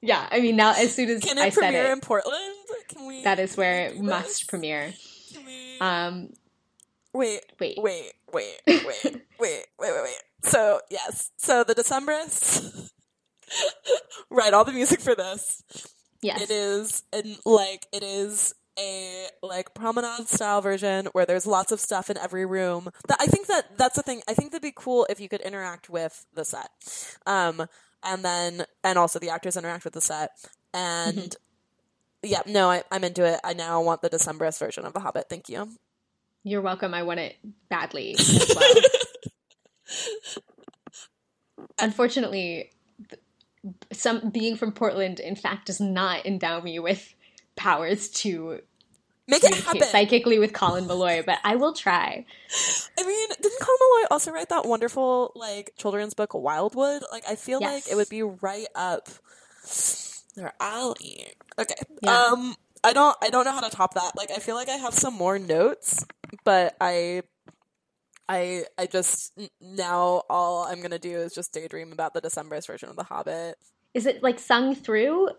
Yeah, I mean now as soon as Can I it said premiere it, in Portland? Can we? that is where it must this? premiere. Can we? Um wait, wait. wait, wait, wait, wait, wait, wait, wait. So yes, so the Decemberists write all the music for this. Yes. It is and like it is a like promenade style version where there's lots of stuff in every room. That I think that that's the thing. I think that'd be cool if you could interact with the set, um, and then and also the actors interact with the set. And yeah, no, I, I'm into it. I now want the Decemberist version of The Hobbit. Thank you. You're welcome. I want it badly as well. Unfortunately, some being from Portland, in fact, does not endow me with powers to Make it happen. psychically with Colin Meloy, but I will try. I mean, didn't Colin Meloy also write that wonderful like children's book Wildwood? Like, I feel like it would be right up, They're alley. Okay. Yeah. Um I don't I don't know how to top that. Like I feel like I have some more notes, but I I I just now all I'm gonna do is just daydream about the Decemberist version of The Hobbit. Is it like sung through?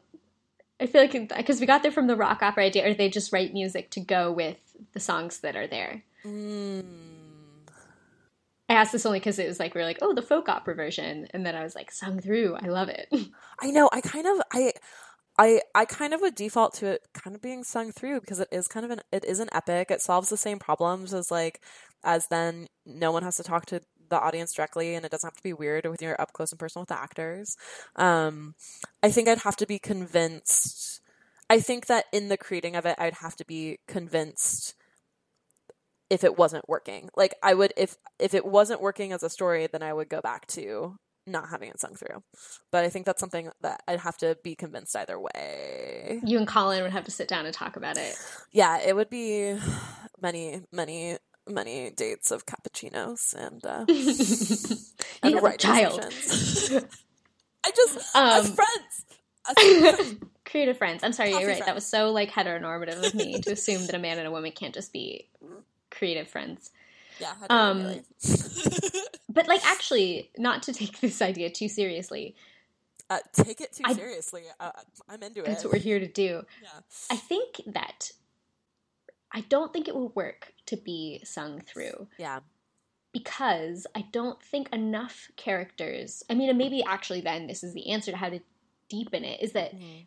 I feel like because we got there from the rock opera idea, or they just write music to go with the songs that are there. Mm. I asked this only because it was like we were like, oh, the folk opera version, and then I was like, sung through. I love it. I know. I kind of I I I kind of would default to it kind of being sung through because it is kind of an it is an epic. It solves the same problems as like as then no one has to talk to the audience directly and it doesn't have to be weird or with your up close and personal with the actors. Um I think I'd have to be convinced I think that in the creating of it I'd have to be convinced if it wasn't working. Like I would if if it wasn't working as a story then I would go back to not having it sung through. But I think that's something that I'd have to be convinced either way. you and Colin would have to sit down and talk about it. Yeah, it would be many, many, many dates of cappuccinos and uh, You and have a child. I just as Um, friends. As friends. Creative friends. I'm sorry, Coffee you're right. That was so like heteronormative of me to assume that a man and a woman can't just be creative friends. yeah. Um, really. But like actually, not to take this idea too seriously, uh, take it too I- seriously. Uh, I'm into that's it. That's what we're here to do. yeah. I think that I don't think it will work to be sung through Yeah. because I don't think enough characters. I mean, and maybe actually then this is the answer to how to deepen it is that Mhm.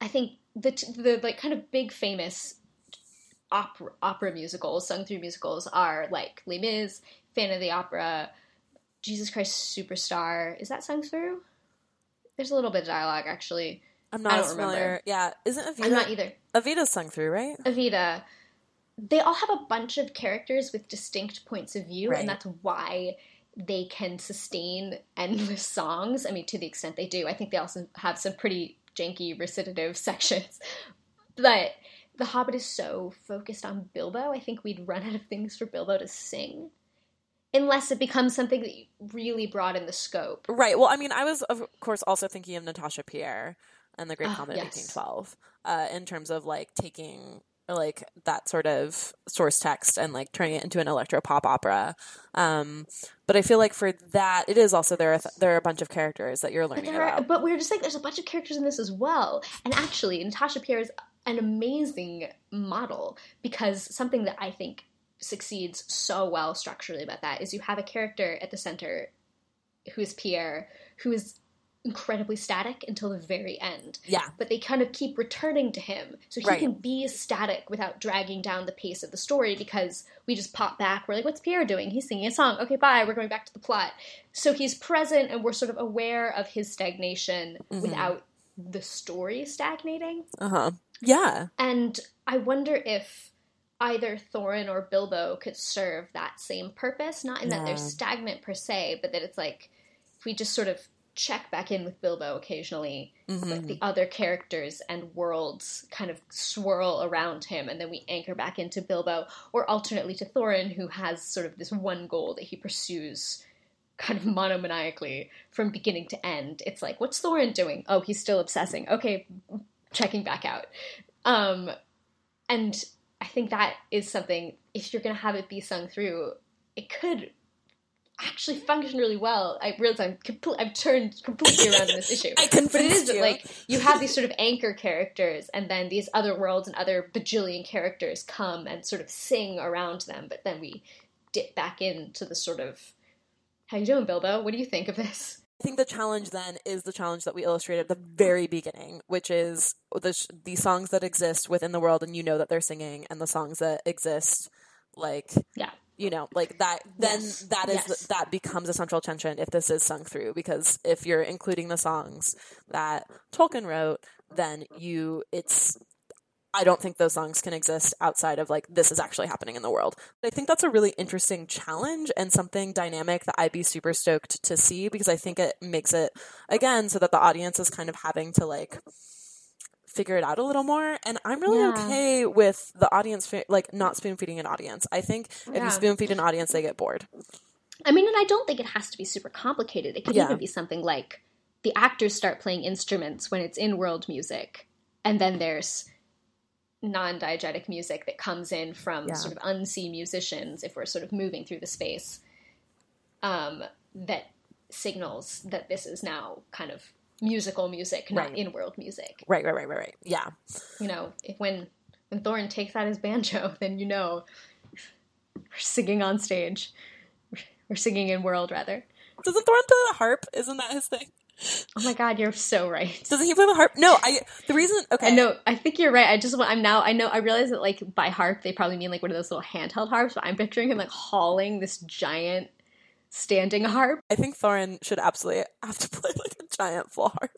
I think the the like kind of big famous opera opera musicals, sung through musicals are like Les Mis, Phantom of the Opera, Jesus Christ Superstar. Is that sung through? There's a little bit of dialogue actually. I'm not as familiar. remember. Yeah. Isn't Evita? I'm not either. Evita sung through, right? Evita, they all have a bunch of characters with distinct points of view, Right. and that's why they can sustain endless songs. I mean, to the extent they do. I think they also have some pretty janky recitative sections. But The Hobbit is so focused on Bilbo, I think we'd run out of things for Bilbo to sing. Unless it becomes something that you really broaden the scope. Right. Well, I mean, I was of course also thinking of Natasha Pierre and the Great Ah, Comet yes. of 1812 uh, in terms of like taking like that sort of source text and like turning it into an electro pop opera. Um, but I feel like for that, it is also there. Are th- there are a bunch of characters that you're But, learning are, about. but we're just like, there's a bunch of characters in this as well. And actually, Natasha Pierre is an amazing model because something that I think succeeds so well structurally about that is you have a character at the center who is Pierre, who is incredibly static until the very end. Yeah. But they kind of keep returning to him. So he Right. can be static without dragging down the pace of the story because we just pop back. We're like, what's Pierre doing? He's singing a song. Okay, bye. We're going back to the plot. So he's present and we're sort of aware of his stagnation Mhm. without the story stagnating. Uh huh. Yeah. And I wonder if either Thorin or Bilbo could serve that same purpose, not in that they're stagnant per se, but that it's like if we just sort of check back in with Bilbo occasionally, Mhm. like the other characters and worlds kind of swirl around him, and then we anchor back into Bilbo, or alternately to Thorin, who has sort of this one goal that he pursues kind of monomaniacally from beginning to end. It's like, what's Thorin doing? Oh, he's still obsessing. Okay, checking back out. Um, and I think that is something, if you're going to have it be sung through, it could actually function really well. I realize I'm complete, I've turned completely around on this issue. I But it is you. like you have these sort of anchor characters, and then these other worlds and other bajillion characters come and sort of sing around them. But then we dip back into the sort of how you doing, Bilbo? What do you think of this? I think the challenge then is the challenge that we illustrated at the very beginning, which is the sh- the songs that exist within the world, and you know that they're singing, and the songs that exist, like Yeah. You know, like that. Then Yes. that is Yes. that becomes a central tension if this is sung through, because if you're including the songs that Tolkien wrote, then you it's. I don't think those songs can exist outside of like this is actually happening in the world. I think that's a really interesting challenge and something dynamic that I'd be super stoked to see because I think it makes it again so that the audience is kind of having to like figure it out a little more and I'm really Yeah. okay with the audience fi- like not spoon feeding an audience. I think if Yeah. you spoon feed an audience they get bored. I mean, and I don't think it has to be super complicated. It could Yeah. even be something like the actors start playing instruments when it's in world music, and then there's non-diegetic music that comes in from Yeah. sort of unseen musicians if we're sort of moving through the space um, that signals that this is now kind of musical music not Right. in-world music Right, right, right, right, right. Yeah. you know if when when Thorin takes out his banjo then you know we're singing on stage we're singing in world rather Doesn't Thorin play the harp? Isn't that his thing? oh my god you're so right Doesn't he play the harp? No, I. The reason. Okay. I know. I think you're right. I just want. I'm now. I know. I realize that like by harp they probably mean like one of those little handheld harps. But I'm picturing him like hauling this giant standing harp. I think Thorin should absolutely have to play like a giant full harp.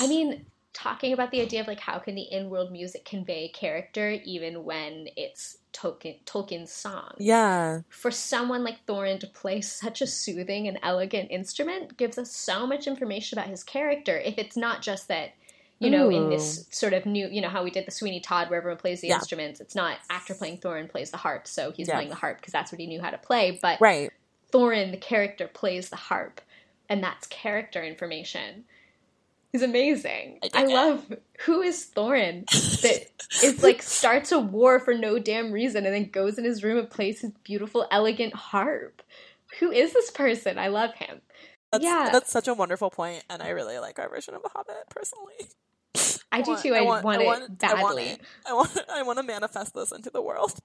I mean, talking about the idea of like how can the in-world music convey character even when it's Tolkien Tolkien's song. Yeah. For someone like Thorin to play such a soothing and elegant instrument gives us so much information about his character. If it's not just that. You know, in this sort of new, you know, how we did the Sweeney Todd where everyone plays the Yeah. instruments. It's not actor playing Thorin plays the harp, so he's Yeah. playing the harp because that's what he knew how to play. But Right. Thorin, the character, plays the harp, and that's character information. He's amazing. I I, love who is Thorin that is like starts a war for no damn reason and then goes in his room and plays his beautiful, elegant harp. Who is this person? I love him. That's, Yeah. That's such a wonderful point, and I really like our version of a Hobbit personally. I do want- too. I, want, it I want badly. it. I want. I want to manifest this into the world.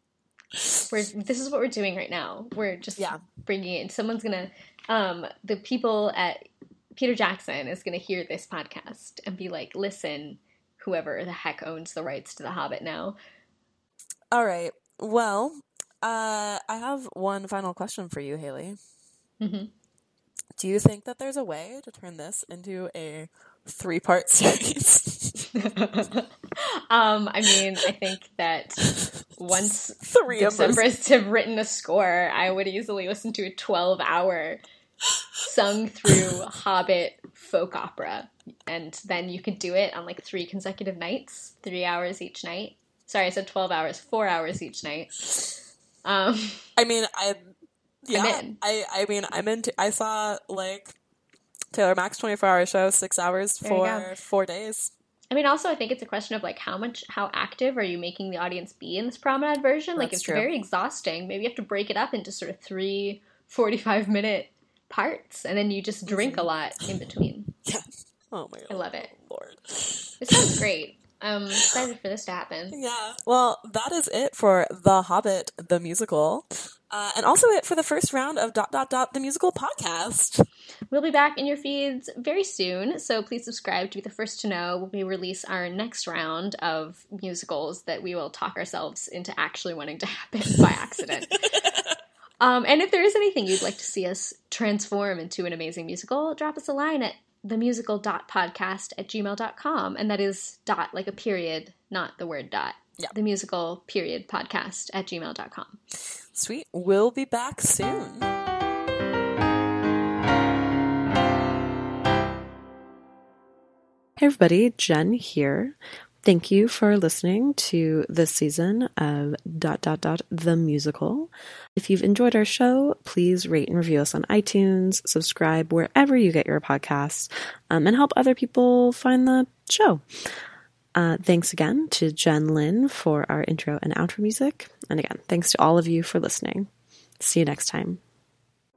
We're, this is what we're doing right now. We're just Yeah. bringing it in. Someone's gonna, um, the people at Peter Jackson is gonna hear this podcast and be like, "Listen, whoever the heck owns the rights to The Hobbit now." All right. Well, uh, I have one final question for you, Haley. Mhm. Do you think that there's a way to turn this into a three-part series? um, I mean, I think that once Three of us. Have written a score, I would easily listen to a twelve-hour sung through Hobbit folk opera, and then you could do it on like three consecutive nights, three hours each night. Sorry, I said twelve hours, four hours each night. Um, I mean, I yeah, in. I I mean, I'm into. I saw like Taylor Mac's 24 hour show, six hours for four days. I mean, also, I think it's a question of like how much, how active are you making the audience be in this promenade version? Like, That's it's true. very exhausting. Maybe you have to break it up into sort of three 45 minute parts, and then you just drink a lot in between. Yeah. Oh my God. I love it. lord. It sounds great. I'm excited for this to happen. Yeah. Well, that is it for The Hobbit, the musical. Uh, and also it for the first round of dot dot dot the musical podcast. We'll be back in your feeds very soon, so please subscribe to be the first to know when we release our next round of musicals that we will talk ourselves into actually wanting to happen by accident. um, and if there is anything you'd like to see us transform into an amazing musical, drop us a line at themusical.podcast at gmail.com. And that is dot like a period, not the word dot. Yeah. The musical period podcast at gmail.com. Sweet. We'll be back soon. Hey everybody, Jen here. Thank you for listening to this season of dot dot dot the musical. If you've enjoyed our show, please rate and review us on iTunes, subscribe wherever you get your podcasts, um, and help other people find the show. Uh, thanks again to Jen Lin for our intro and outro music. And again, thanks to all of you for listening. See you next time.